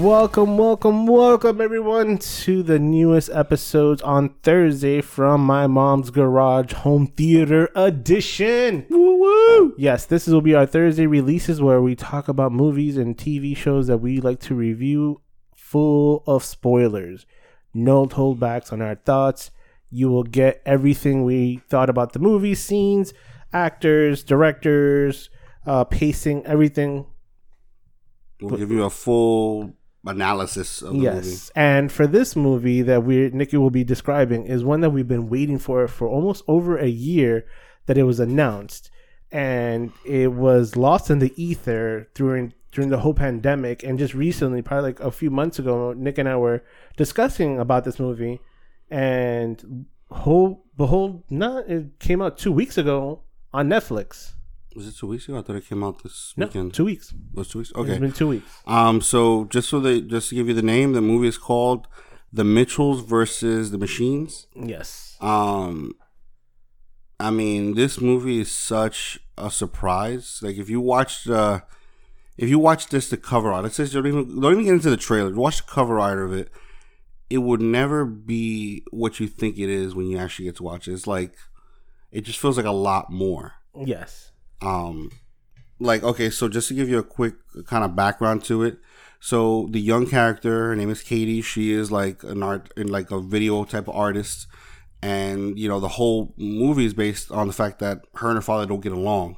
Welcome, welcome, welcome, everyone, to the newest episodes on Thursday from my mom's garage home theater edition. Woo woo! Yes, this will be our Thursday releases where we talk about movies and TV shows that we like to review, full of spoilers. No holdbacks on our thoughts. You will get everything we thought about the movie, scenes, actors, directors, uh, pacing, everything We'll give you a full analysis of the yes. movie. And for this movie that we Nikki will be describing is one that we've been waiting for for almost over a year that it was announced, and it was lost in the ether during during the whole pandemic. And just recently, probably like a few months ago, Nick and I were discussing about this movie, and whole behold, not it came out two weeks ago on Netflix. Was it two weeks ago? I thought it came out this No, weekend. two weeks. It was two weeks. It's Okay. been two weeks. Um. So just so they just to give you the name, the movie is called The Mitchells versus the Machines. Yes. Um. I mean, this movie is such a surprise. Like if you watched, uh, if you watch this, the cover art. It says don't even don't even get into the trailer. Watch the cover art of it. It would never be what you think it is when you actually get to watch it. It's like it just feels like a lot more. Yes. Um like okay so just to give you a quick kind of background to it so the young character her name is katie she is like an art in like a video type of artist and you know the whole movie is based on the fact that her and her father don't get along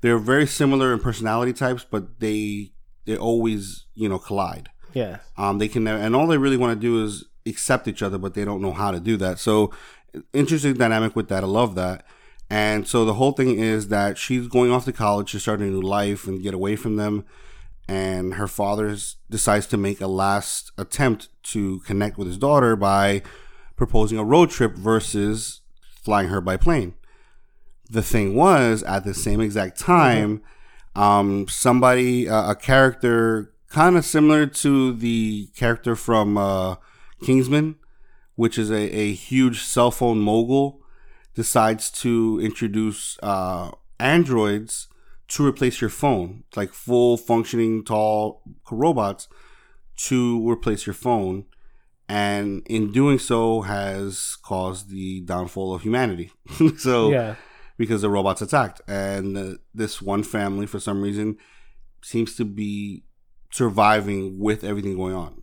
they're very similar in personality types but they they always you know collide Yeah. um, they can never, and all they really want to do is accept each other, but they don't know how to do that. So, interesting dynamic with that. I love that. And so the whole thing is that she's going off to college to start a new life and get away from them. And her father decides to make a last attempt to connect with his daughter by proposing a road trip versus flying her by plane. The thing was, at the same exact time, um, somebody, uh, a character kind of similar to the character from uh, Kingsman, which is a, a huge cell phone mogul, decides to introduce uh, androids to replace your phone, like full functioning tall robots to replace your phone. And in doing so, has caused the downfall of humanity. so, Yeah. because the robots attacked and uh, this one family for some reason seems to be surviving with everything going on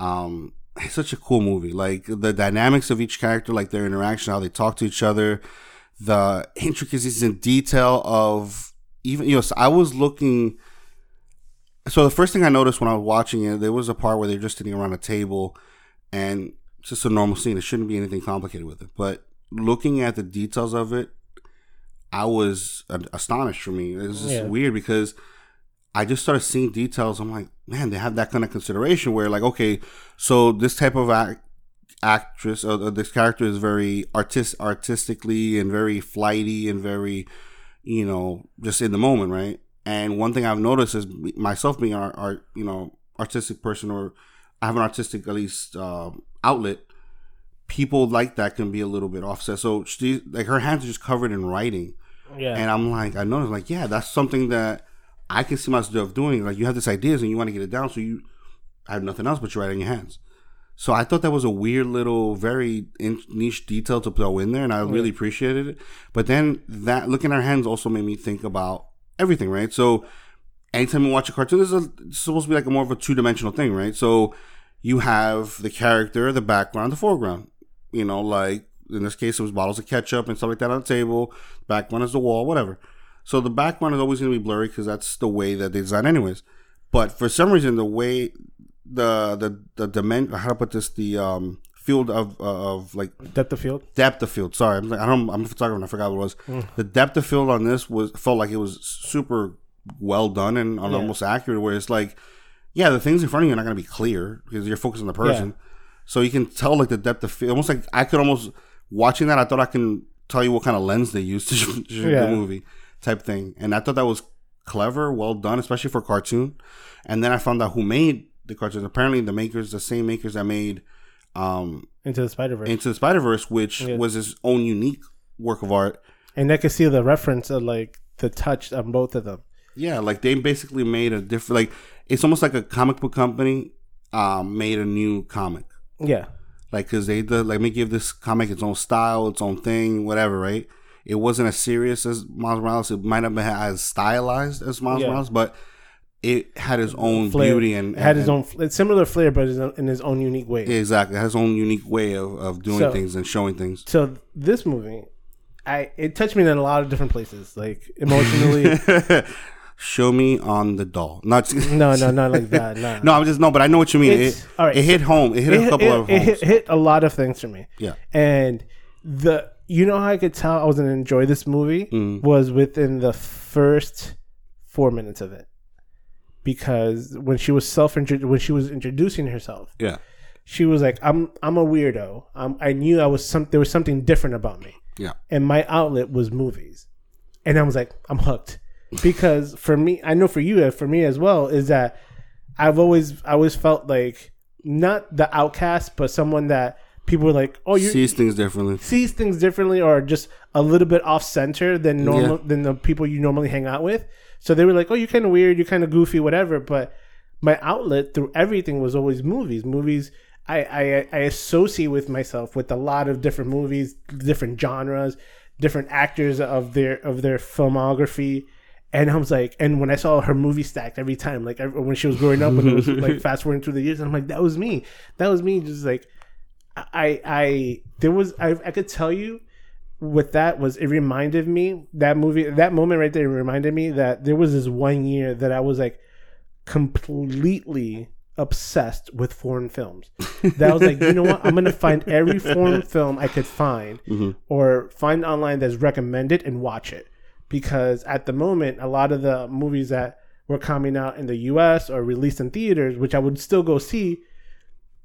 um it's such a cool movie like the dynamics of each character like their interaction how they talk to each other the intricacies and detail of even you know so i was looking so the first thing i noticed when i was watching it there was a part where they're just sitting around a table and it's just a normal scene. It shouldn't be anything complicated with it. But looking at the details of it, I was astonished for me. It was just Yeah. weird because I just started seeing details. I'm like, man, they have that kind of consideration where, like, okay, so this type of act, actress or uh, this character is very artist artistically and very flighty and very, you know, just in the moment, right? And one thing I've noticed is myself being an art, you know, artistic person or I have an artistic at least um, outlet. People like that can be a little bit offset. So she, like her hands are just covered in writing, Yeah. and I'm like, I noticed, like, yeah, that's something that I can see myself doing. Like, you have this ideas and you want to get it down, so you have nothing else but you write in your hands. So I thought that was a weird little, very in- niche detail to throw in there, and I really appreciated it. But then that looking at our hands also made me think about everything, right? So anytime you watch a cartoon, this is supposed to be like a more of a two dimensional thing, right? So you have the character, the background, the foreground. You know, like in this case, it was bottles of ketchup and stuff like that on the table. Background is the wall, whatever. So the background is always going to be blurry because that's the way that they design, anyways. But for some reason, the way the the the dimension, how to put this, the um field of uh, of like Depth of field. depth of field. Sorry, I'm like, I don't. I'm a photographer. and I forgot what it was. The depth of field on this was felt like it was super well done and Yeah. almost accurate. Where it's like, yeah, the things in front of you are not going to be clear because you're focused on the person. So you can tell like the depth of field. Almost like I could almost watching that. I thought I can tell you what kind of lens they used to shoot, to shoot Yeah. the movie, type thing. And I thought that was clever, well done, especially for cartoon. And then I found out who made the cartoons. Apparently, the makers, the same makers that made um, Into the Spider Verse. Into the Spider Verse, which Yeah. was his own unique work of art. And I could see the reference of like the touch on both of them. Yeah, like they basically made a different. Like it's almost like a comic book company um, made a new comic. Yeah. Like because they did, like me give this comic its own style, its own thing, whatever. Right? It wasn't as serious as Miles Morales. It might not have been as stylized as Miles Yeah. Morales, but it had its own Flair. beauty and It had his own fl- similar flair, but in his own unique way. Exactly, it has its own unique way of, of doing So- things and showing things. So this movie, I it touched me in a lot of different places, like emotionally. Show me on the doll. Not no, no, not like that. No, no. I'm just no, but I know what you mean. It's- It, all right, it hit home. It hit a couple it- of it hit a lot of things for me. Yeah. and the you know how I could tell I was gonna enjoy this movie Mm. was within the first four minutes of it, because when she was self when she was introducing herself, Yeah, she was like, "I'm I'm a weirdo. Um, I knew I was some there was something different about me." yeah, and my outlet was movies. And I was like, I'm hooked. Because for me, I know for you, for me as well, is that I've always, I always felt like not the outcast, but someone that people were like, oh, you sees things differently. sees things differently or just a little bit off center than normal Yeah. than the people you normally hang out with. So they were like, "Oh, you're kind of weird, you're kind of goofy, whatever." But my outlet through everything was always movies. Movies I, I I associate with myself with a lot of different movies, different genres, different actors of their of their filmography. And I was like, and when I saw her movie stacked every time, like when she was growing up, when it was like fast forwarding through the years, I'm like, that was me. That was me. Just like I I there was I I could tell you with that was it reminded me that movie that moment right there reminded me that there was this one year that I was like completely obsessed with foreign films. That I was like, you know what? I'm gonna find every foreign film I could find mm-hmm. or find online that's recommended and watch it. Because at the moment, a lot of the movies that were coming out in the US or released in theaters, which I would still go see,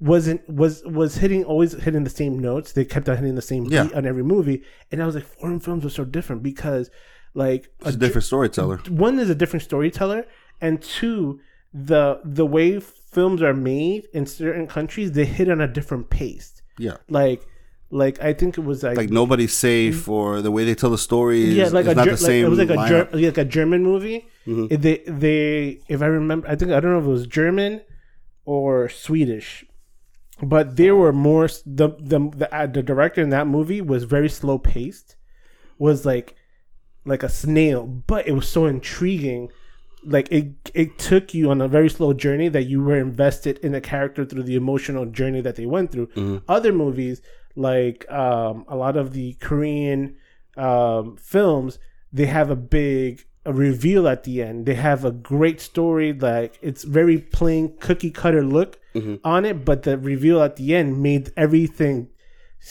wasn't was was hitting always hitting the same notes. They kept on hitting the same Yeah. beat on every movie, and I was like, foreign films are so different because, like, It's a different storyteller. one is a different storyteller, and two, the the way films are made in certain countries, they hit on a different pace. Yeah, Like, like I think it was like, like nobody's safe or the way they tell the story. Is, yeah, like a not Ger- the like, it was like a Ger- like a German movie. Mhm. They they if I remember, I think I don't know if it was German or Swedish, but there were more the the the, uh, the director in that movie was very slow paced, was like like a snail, but it was so intriguing. Like it it took you on a very slow journey that you were invested in the character through the emotional journey that they went through. Other movies like um, a lot of the Korean um, films, they have a big a reveal at the end. They have a great story, like it's very plain cookie cutter look on it, but the reveal at the end made everything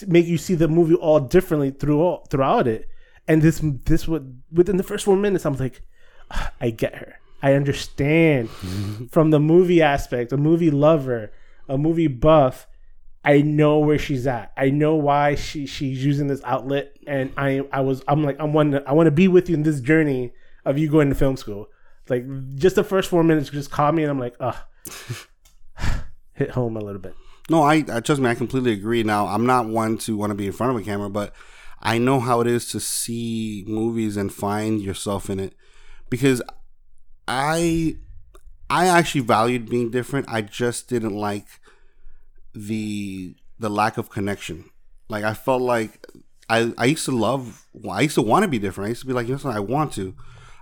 make you see the movie all differently throughout throughout it. And this this would within the first four minutes, I'm like, "Ah, I get her. I understand from the movie aspect, a movie lover, a movie buff. I know where she's at. I know why she she's using this outlet, and I I was I'm like I'm one I want to be with you in this journey of you going to film school. Like just the first four minutes just caught me, and I'm like, ugh, hit home a little bit. No, I, I trust me. I completely agree. Now, I'm not one to want to be in front of a camera, but I know how it is to see movies and find yourself in it because I I actually valued being different. I just didn't like the the lack of connection. Like I felt like I I used to love. I used to want to be different. I used to be like, you know, I want to.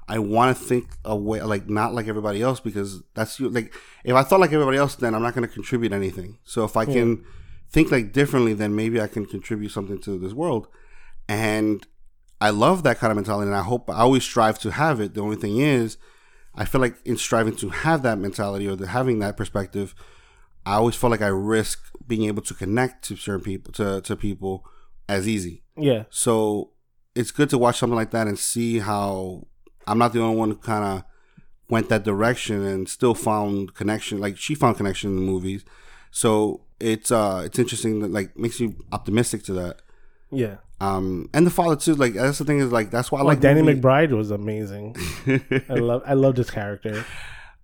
I want to think a way like not like everybody else because that's you. Like if I thought like everybody else, then I'm not going to contribute anything. So if I hmm. can think like differently, then maybe I can contribute something to this world. And I love that kind of mentality, and I hope I always strive to have it. The only thing is, I feel like in striving to have that mentality or the, having that perspective, I always feel like I risk being able to connect to certain people to to people as easy. Yeah, So it's good to watch something like that and see how I'm not the only one who kind of went that direction and still found connection. Like she found connection in the movies. So it's uh it's interesting that like makes you optimistic to that. yeah. Um and the father too. Like that's the thing is like that's why I Like like Danny McBride was amazing. I love I love this character.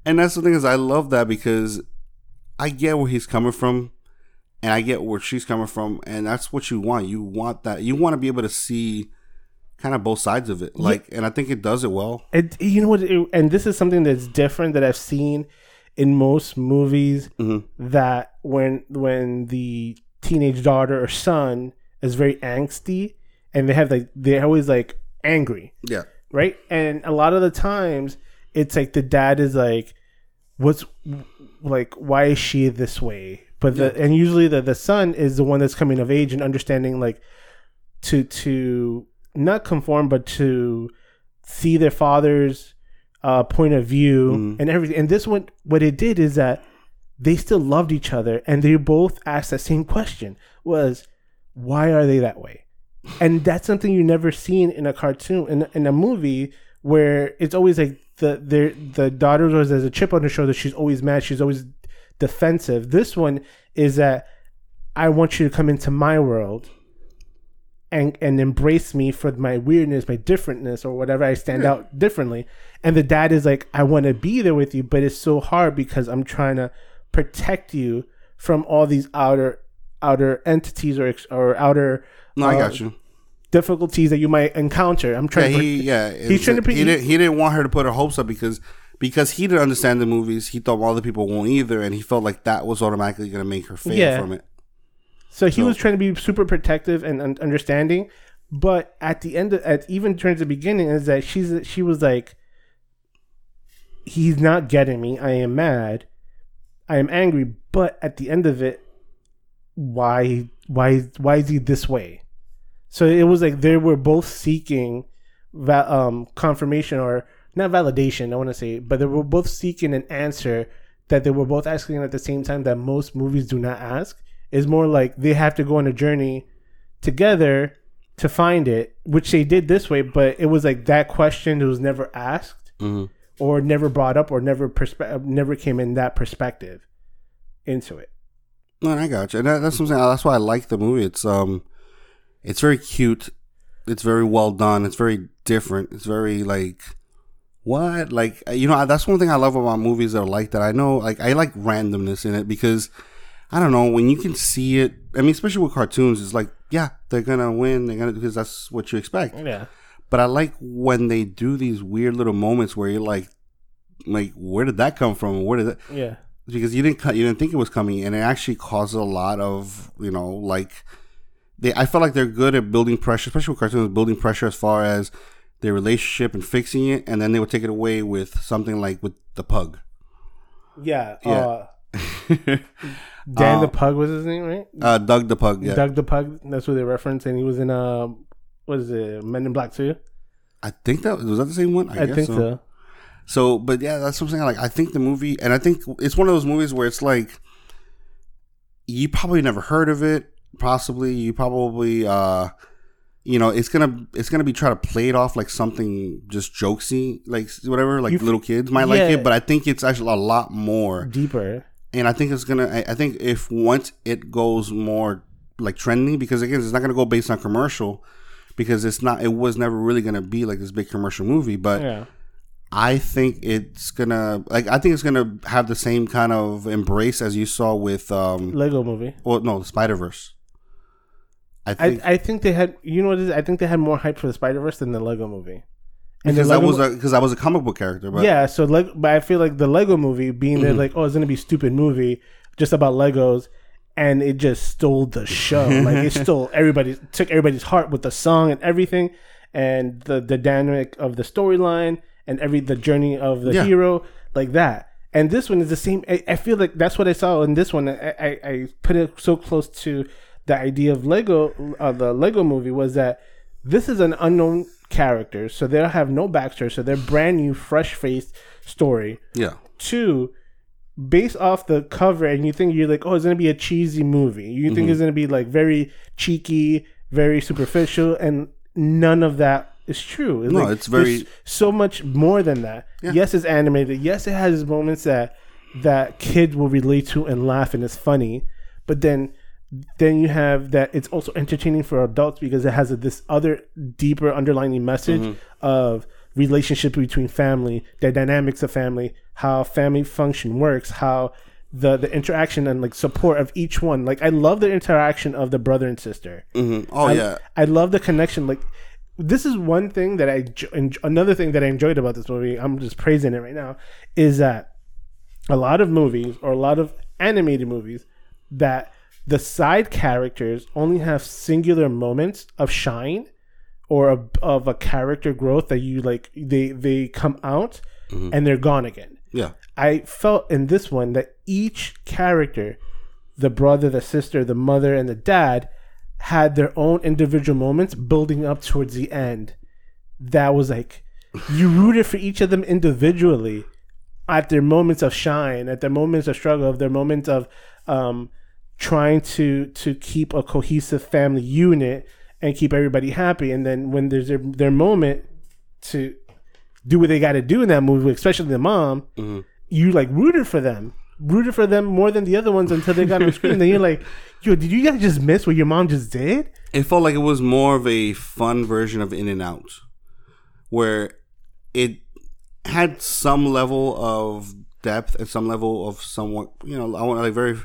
And that's the thing is I love that because I get where he's coming from and I get where she's coming from and that's what you want. You want that you want to be able to see kind of both sides of it. Like, and I think it does it well. it, you know what? It, and this is something that's different that I've seen in most movies. Mm-hmm. That when when the teenage daughter or son is very angsty, and they have like they're always like angry, Yeah, right? And a lot of the times, it's like the dad is like, "What's like? Why is she this way?" But the and usually the the son is the one that's coming of age and understanding like to to not conform, but to see their father's uh, point of view Mhm. and everything. And this one, what it did is that they still loved each other, and they both asked the same question: was why are they that way? And that's something you never seen in a cartoon in in a movie where it's always like the their the daughter was as a chip on her shoulder. She's always mad. She's always defensive. This one is that I want you to come into my world and and embrace me for my weirdness, my differentness, or whatever I stand out differently. And the dad is like, I want to be there with you, but it's so hard because I'm trying to protect you from all these outer outer entities or or outer no, I uh, got you. difficulties that you might encounter. I'm Yeah, trying. he to, yeah He's trying to he, pre- didn't he didn't want her to put her hopes up because because he didn't understand the movies. He thought other people won't either, and he felt like that was automatically going to make her fail Yeah. from it. So he So- was trying to be super protective and, and understanding, but at the end, of, at even towards the beginning, is that she's she was like, he's not getting me. I am mad. I am angry. But at the end of it, why why why is he this way? So it was like they were both seeking va- um, confirmation or not validation. I want to say, but they were both seeking an answer that they were both asking at the same time that most movies do not ask. Is more like they have to go on a journey together to find it, which they did this way. But it was like that question that was never asked Mhm. or never brought up or never perspe- never came in that perspective into it. No, I got you. And that, that's something. That's why I like the movie. It's um, it's very cute. It's very well done. It's very different. It's very like what like you know that's one thing I love about movies that are like that. I know like I like randomness in it because I don't know when you can see it. I mean, especially with cartoons, it's like yeah, they're gonna win. They're gonna because that's what you expect. Yeah. But I like when they do these weird little moments where you're like, like where did that come from? Where did that? Yeah. because you didn't cut, you didn't think it was coming, and it actually caused a lot of you know like they. I felt like they're good at building pressure, especially with cartoons, building pressure as far as their relationship and fixing it, and then they would take it away with something like with the pug. Yeah. Yeah. Uh, Dan the Uh, Pug was his name, right? Uh, Doug the pug. Yeah, Doug the Pug. That's what they reference, and he was in uh, what is it, Men in Black too? I think that was that the same one. I, I, guess think so. so. So, but yeah, that's something like. I think the movie, and I think it's one of those movies where it's like you probably never heard of it. Possibly, you probably, uh you know, it's gonna it's gonna be try to play it off like something just jokesy, like whatever, like You- little kids might like it. But I think it's actually a lot more, Deeper. And I think it's gonna. I, I think if once it goes more like trending, because again, it's not gonna go based on commercial, because it's not. It was never really gonna be like this big commercial movie, but. Yeah. I think it's gonna like I think it's gonna have the same kind of embrace as you saw with um Lego movie. well no the Spider Verse. I I, think I think they had you know what it is? I think they had more hype for the Spider Verse than the Lego movie. And because Lego was a because I was a comic book character, but yeah. So like, but I feel like the Lego movie being there, like, oh, it's gonna be a stupid movie just about Legos, and it just stole the show. like it stole everybody, took everybody's heart with the song and everything, and the the dynamic of the storyline and every the journey of the Yeah. hero, like that. And this one is the same. I, I feel like that's what I saw in this one. I, I, I put it so close to the idea of Lego, uh, the Lego movie was that this is an unknown character, so they'll have no backstory, so they're brand new, fresh faced story. yeah, Two, based off the cover, and you think you're like, oh, it's gonna be a cheesy movie. You Mm-hmm. think it's gonna be like very cheeky, very superficial, and none of that is true. No, like, it's very- so much more than that. Yeah. Yes, it's animated. Yes, it has moments that that kids will relate to and laugh and it's funny, but then then you have that it's also entertaining for adults because it has a, this other deeper underlining message Mm-hmm. of relationship between family, the dynamics of family, how family function works, how the the interaction and like support of each one. Like I love the interaction of the brother and sister. hmm oh I, yeah, I love the connection. Like this is one thing that I another thing that I enjoyed about this movie. I'm just praising it right now. Is that a lot of movies or a lot of animated movies that the side characters only have singular moments of shine or of, of a character growth that you like they they come out and they're gone again. Yeah. I felt in this one that each character, the brother, the sister, the mother, and the dad, had their own individual moments building up towards the end. That was like you rooted for each of them individually at their moments of shine, at their moments of struggle, of their moments of um, trying to to keep a cohesive family unit and keep everybody happy. And then when there's their, their moment to do what they got to do in that movie, especially the mom, mm-hmm. you like rooted for them, rooted for them more than the other ones until they got on screen. then you're like, yo, did you guys just miss what your mom just did? It felt like it was more of a fun version of Inside Out, where it had some level of depth and some level of somewhat, you know, I want like very,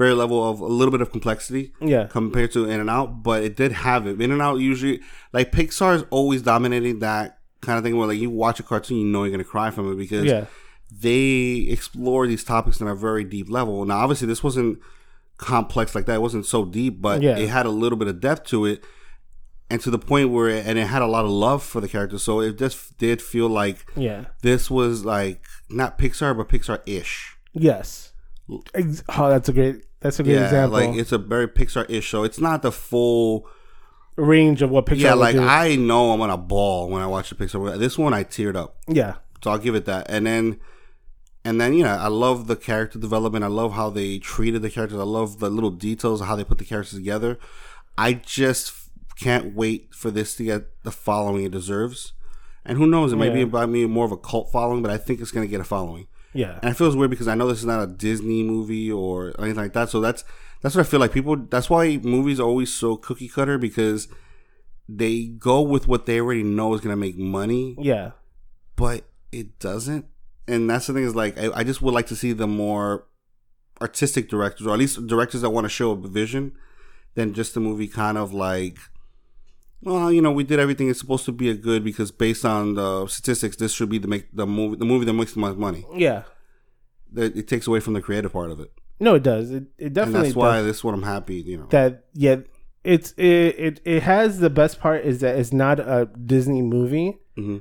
very level of a little bit of complexity Yeah, compared to Inside Out, but it did have it. Inside Out usually, like Pixar is always dominating that kind of thing where like you watch a cartoon, you know you're gonna cry from it because yeah, they explore these topics on a very deep level. Now, obviously, this wasn't complex like that. It wasn't so deep, but Yeah. it had a little bit of depth to it, and to the point where, and it had a lot of love for the characters. So it just did feel like yeah, this was like not Pixar, but Pixar ish. yes. Oh, that's a great. That's a good Yeah, example. like it's a very Pixar ish. So it's not the full. range of what Pixar. Yeah, like do. I know I'm on a ball when I watch the Pixar. This one I teared up. yeah, So I'll give it that. And then, and then you know, I love the character development. I love how they treated the characters. I love the little details of how they put the characters together. I just can't wait for this to get the following it deserves. And who knows? It might be about me more of a cult following, but I think it's gonna get a following. Yeah, And it feels weird because I know this is not a Disney movie or anything like that. So that's that's what I feel like. People. That's why movies are always so cookie cutter because they go with what they already know is gonna make money yeah, but it doesn't. And that's the thing is like I, I just would like to see the more artistic directors, or at least directors that want to show a vision, than just the movie kind of like, well, you know, we did everything it's supposed to be a good because based on the statistics, this should be the make the movie the movie that makes the most money. yeah. That it takes away from the creative part of it, No, it does. It, it and definitely that's why does. this is what I'm happy. You know, that yeah it's it, it it has the best part is that it's not a disney movie Mhm.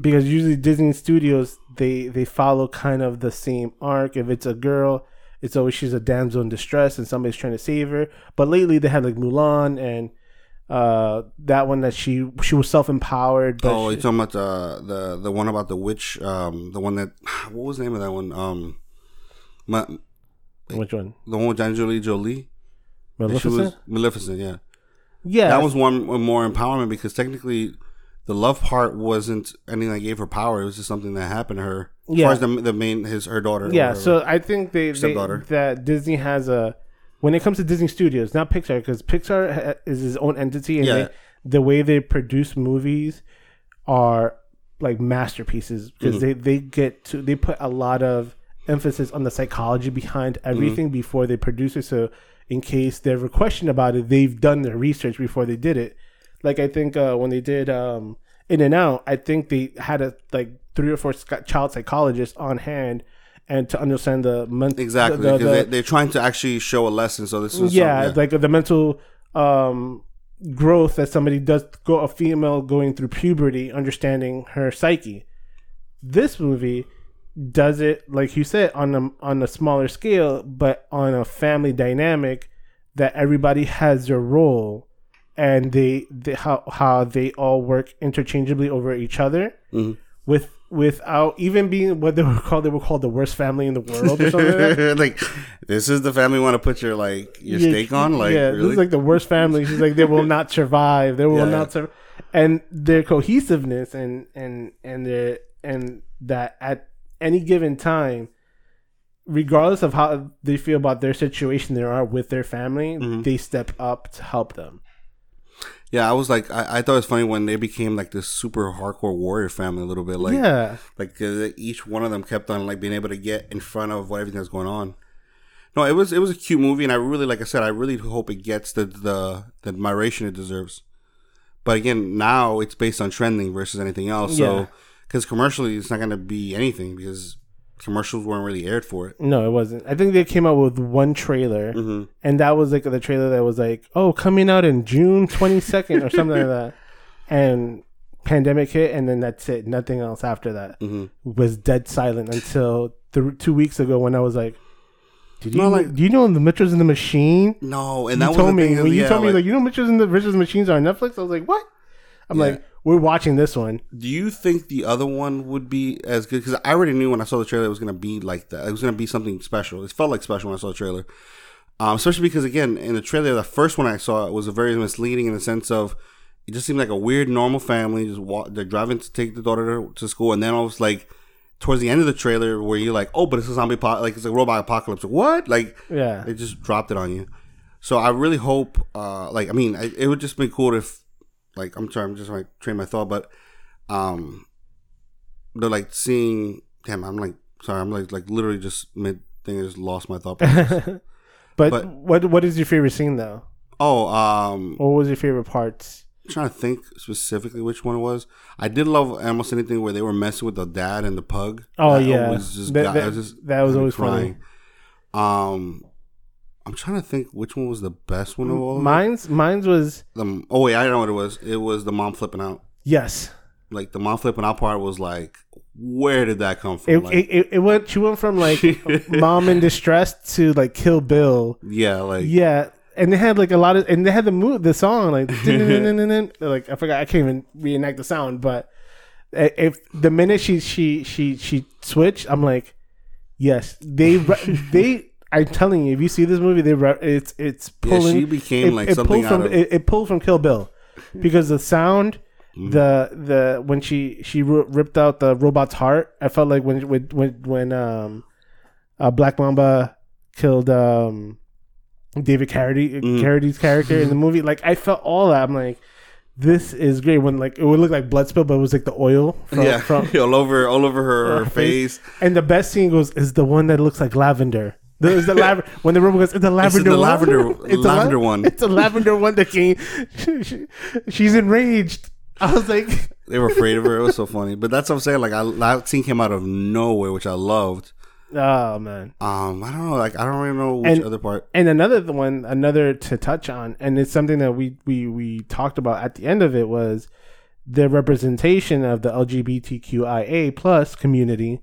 because usually disney studios they they follow kind of the same arc if it's a girl it's always she's a damsel in distress and somebody's trying to save her but lately they had like mulan and uh that one that she she was self-empowered oh, she- you're talking about the the the one about the witch, um, the one that what was the name of that one? Um, Ma- which one the one with Angelina Jolie. She was Maleficent? Maleficent, yeah. yeah That was one more empowerment because technically, the love part wasn't anything that gave her power. It was just something that happened to her. As Yeah. far as the, the main his her daughter. Yeah, so I think they, they that Disney has a when it comes to Disney Studios, not Pixar, because Pixar ha- is his own entity, and Yeah. they, the way they produce movies are like masterpieces because Mm-hmm. they they get to they put a lot of emphasis on the psychology behind everything Mm-hmm. before they produce it. So in case they have a question about it, they've done their research before they did it. Like I think uh, when they did um, Inside Out, I think they had a like three or four sc- child psychologists on hand and to understand the mental exactly the, the- they, they're trying to actually show a lesson. So this is yeah, something- like the mental um, growth that somebody does go a female going through puberty, understanding her psyche. This movie does it like you said on a on a smaller scale, but on a family dynamic that everybody has their role and they, they how how they all work interchangeably over each other Mhm. with without even being what they were called they were called the worst family in the world or something like like this is the family you want to put your like your Yeah, stake on. Like yeah, really? this is like the worst family. She's like, they will not survive. They will Yeah. not survive. And their cohesiveness and and and their and that at any given time, regardless of how they feel about their situation, they are with their family. Mm-hmm. They step up to help them. Yeah, I was like, I, I thought it was funny when they became like this super hardcore warrior family a little bit. Like yeah, like uh, each one of them kept on like being able to get in front of what everything that's going on. No, it was it was a cute movie, and I really, like I said, I really hope it gets the the the admiration it deserves. But again, now it's based on trending versus anything else. So because commercially, it's not going to be anything because commercials weren't really aired for it. No, it wasn't. I think they came out with one trailer, hmm and that was like the trailer that was like, "Oh, coming out in June twenty second or something like that." And pandemic hit, and then that's it. Nothing else after that hmm was dead silent until th- two weeks ago when I was like, "Did you No, like- do you know the Mitchells in the Machine?" No, and you that was told the me when you yeah, told me like, like you know Mitchells in the Mitchells Machines are on Netflix. I was like, "What?" I'm Yeah. like, "We're watching this one." do you think the other one would be as good? Because I already knew when I saw the trailer it was going to be like that. It was going to be something special. It felt like special when I saw the trailer. Um, especially because again, in the trailer, the first one I saw was a very misleading in the sense of it just seemed like a weird normal family. Just walk, they're driving to take the daughter to, school, and then I was like towards the end of the trailer where you're like, oh, but it's a zombie, po- like it's a robot apocalypse. What? Like Yeah, they just dropped it on you. So I really hope, uh, like, I mean, I, it would just be cool if, like, I'm sorry, I'm just like train my thought, but, um, they're like seeing. Damn, I'm like, sorry, I'm like, like literally just mid thing, just lost my thought. process. but, But- what what is your favorite scene though? oh, um, What was your favorite parts? I'm trying to think specifically which one it was. I did love almost anything where they were messing with the dad and the pug. Oh That yeah, always just that, got- that, I was just that was always funny. Um, I'm trying to think which one was the best one of all. of. Mine's mine's was The, oh wait, I know what it was. It was the mom flipping out. yes. Like the mom flipping out part was like, where did that come from? It, like, it, it, it went. She went from like mom in distress to like Kill Bill. yeah, like Yeah, and they had like a lot of, and they had the mood, the song like, like I forgot, I can't even reenact the sound, but if the minute she she she she switched, I'm like, yes, they they. I'm telling you, if you see this movie, they re- it's it's yeah, she became like something pulled out from of it, it pulled from Kill Bill because the sound. Mm-hmm. The the when she she ri- ripped out the robot's heart, I felt like when when when, when um, uh, Black Mamba killed um, David Carradine, Mm. Carradine's character in the movie. Like I felt all that. I'm like, this is great. When like it would look like blood spill, but it was like the oil from, yeah, from all over all over her, her her face. and the best scene goes is the one that looks like lavender. There's the lav- when the robot goes, it's the lavender the one. lavender- It's a la- lavender one. It's a lavender one that came. she's enraged. I was like, They were afraid of her. It was so funny. But that's what I'm saying. Like I, that scene came out of nowhere, which I loved. oh man. Um, I don't know. Like I don't even know which And- other part. And another one, another to touch on, and it's something that we we we talked about at the end of it was the representation of the LGBTQIA plus community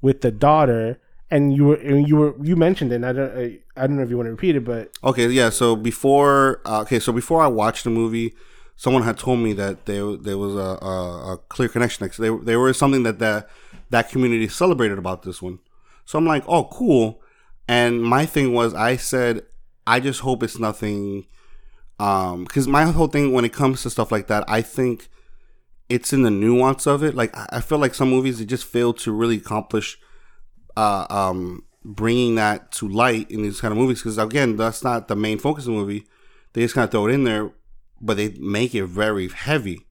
with the daughter. And you were and you were you mentioned it. And I don't I, I don't know if you want to repeat it, but Okay, yeah. So before, uh, okay, so before I watched the movie, someone had told me that there there was a, a, a clear connection. Like, there there was something that that that community celebrated about this one. So I'm like, oh, cool. And my thing was, I said, I just hope it's nothing. Um, because my whole thing when it comes to stuff like that, I think it's in the nuance of it. Like, I feel like some movies they just fail to really accomplish uh, um, bringing that to light in these kind of movies because again, that's not the main focus of the movie. They just kind of throw it in there, but they make it very heavy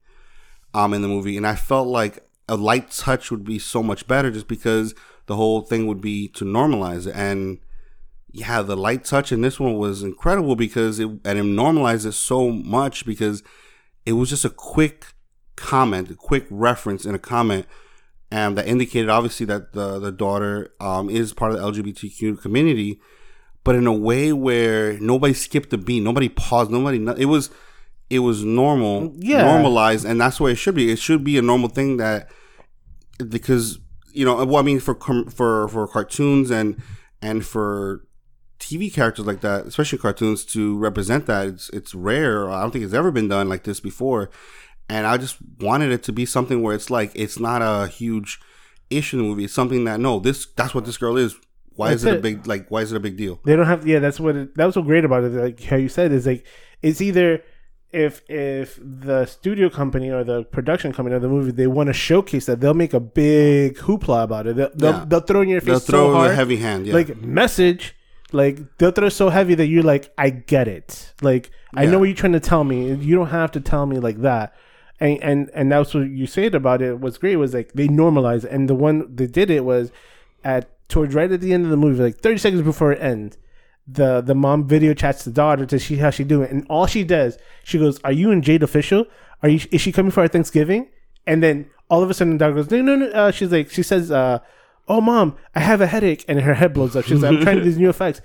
um, in the movie. And I felt like a light touch would be so much better just because the whole thing would be to normalize it. And yeah, the light touch in this one was incredible because it and it normalized it so much because it was just a quick comment, a quick reference in a comment um, that indicated obviously that the the daughter um, is part of the LGBTQ community, but in a way where nobody skipped a beat, nobody paused, nobody. It was it was normal, Yeah. normalized, and that's the way it should be. It should be a normal thing that because you know, well, I mean, for for for cartoons and and for TV characters like that, especially cartoons, to represent that, it's it's rare. I don't think it's ever been done like this before. And I just wanted it to be something where it's like it's not a huge issue in the movie. It's something that no, this that's what this girl is. Why is That's it a big like? Why is it a big deal? They don't have. Yeah, that's what. It, that was so great about it. Like how you said is like it's either if if the studio company or the production company of the movie they want to showcase that they'll make a big hoopla about it. They'll they'll, Yeah. they'll throw in your face They'll so throw hard, a heavy hand. Yeah. like message. Like they'll throw so heavy that you're like, I get it. Like I Yeah. know what you're trying to tell me. You don't have to tell me like that. And and and that's what you said about it was great. Was like they normalized, and the one that did it was at towards right at the end of the movie, like 30 seconds before it ends. the the mom video chats the daughter to see how she doing, and all she does, she goes, "Are you and Jade official? Are you? Is she coming for our Thanksgiving?" And then all of a sudden, the daughter goes, "No, no, no." Uh, she's like, she says, uh, "Oh, mom, I have a headache," and her head blows up. She's like, "I'm trying these new effects."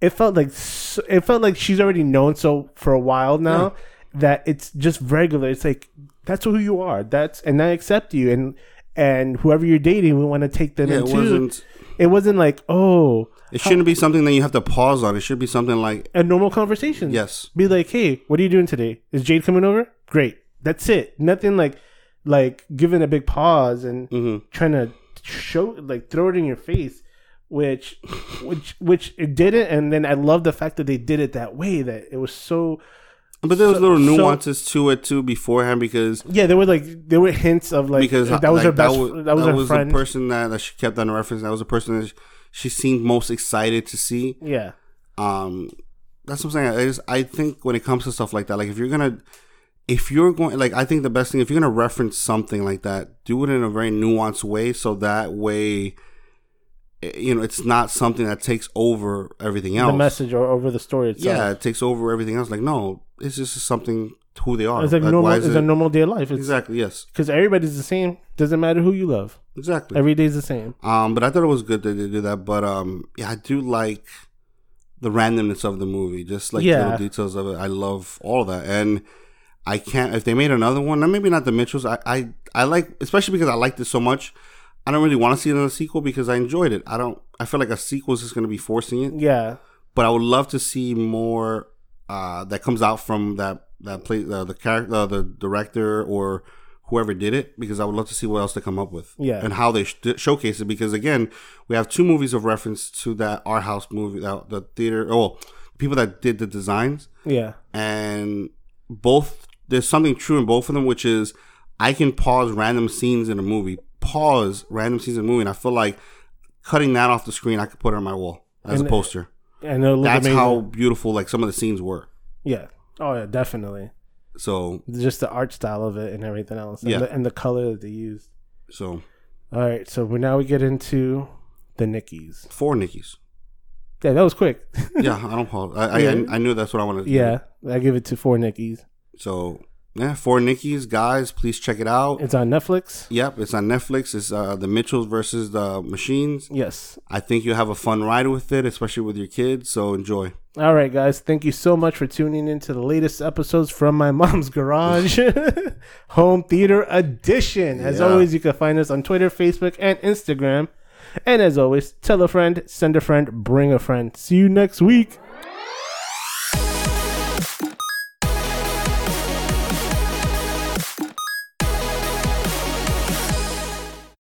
It felt like so, it felt like she's already known so for a while now that it's just regular. It's like that's who you are. That's and I accept you and and whoever you're dating, we want to take them Yeah, it into. wasn't. It wasn't like oh It shouldn't be something that you have to pause on. It should be something like, a normal conversation. yes, Be like, hey, what are you doing today? Is Jade coming over? Great. That's it. Nothing like like giving a big pause and hmm trying to show like throw it in your face, which which which it didn't. And then I love the fact that they did it that way. That it was so But there was So- little so- nuances to it too beforehand because yeah. There were like there were hints of like because that was like, her best. was, That was, her the friend. person that, that she kept on reference. That was the person that she seemed most excited to see. yeah. Um, that's what I'm saying. I, just, I think when it comes to stuff like that, like if you're gonna, if you're going, like I think the best thing if you're gonna reference something like that, do it in a very nuanced way, so that way, eh, you know, it's not something that takes over everything else. The message or over the story itself. yeah, it takes over everything else. Like no, it's just something who they are. It's like Like, normal. It's is a normal day of life. It's exactly yes, because everybody's the same. Doesn't matter who you love. exactly. Every day's the same. Um, but I thought it was good that they did that. But um, yeah, I do like the randomness of the movie, just like Yeah. little details of it. I love all of that, and I can't. If they made another one, maybe not the Mitchells. I I, I like, especially because I liked it so much. I don't really want to see another sequel because I enjoyed it. I don't. I feel like a sequel is just going to be forcing it. Yeah. But I would love to see more uh, that comes out from that that play uh, the character, uh, the director, or whoever did it, because I would love to see what else they come up with, Yeah. and how they sh- showcase it. Because again, we have two movies of reference to that art house movie, that, the theater. Oh, people that did the designs, Yeah. and both there's something true in both of them, which is I can pause random scenes in a movie, pause random scenes in a movie, and I feel like cutting that off the screen, I could put it on my wall as And- a poster. And look That's amazing. how beautiful like some of the scenes were. Yeah. Oh yeah, definitely. So Just the art style of it and everything else. And, Yeah. the, and the color that they used. so All right, so we now we get into the Nickies. four Nickies. Yeah, that was quick. Yeah, I don't pause. I, I, Yeah. I knew that's what I wanted. To yeah, I give it to four Nickies. So yeah, four Nickies, guys. Please check it out. It's on Netflix. Yep, it's on Netflix. It's uh, the Mitchells versus the Machines. Yes. I think you'll have a fun ride with it, especially with your kids. So enjoy. All right, guys. Thank you so much for tuning in to the latest episodes from my mom's garage, home theater edition. As Yeah. always, you can find us on Twitter, Facebook, and Instagram. And as always, tell a friend, send a friend, bring a friend. See you next week.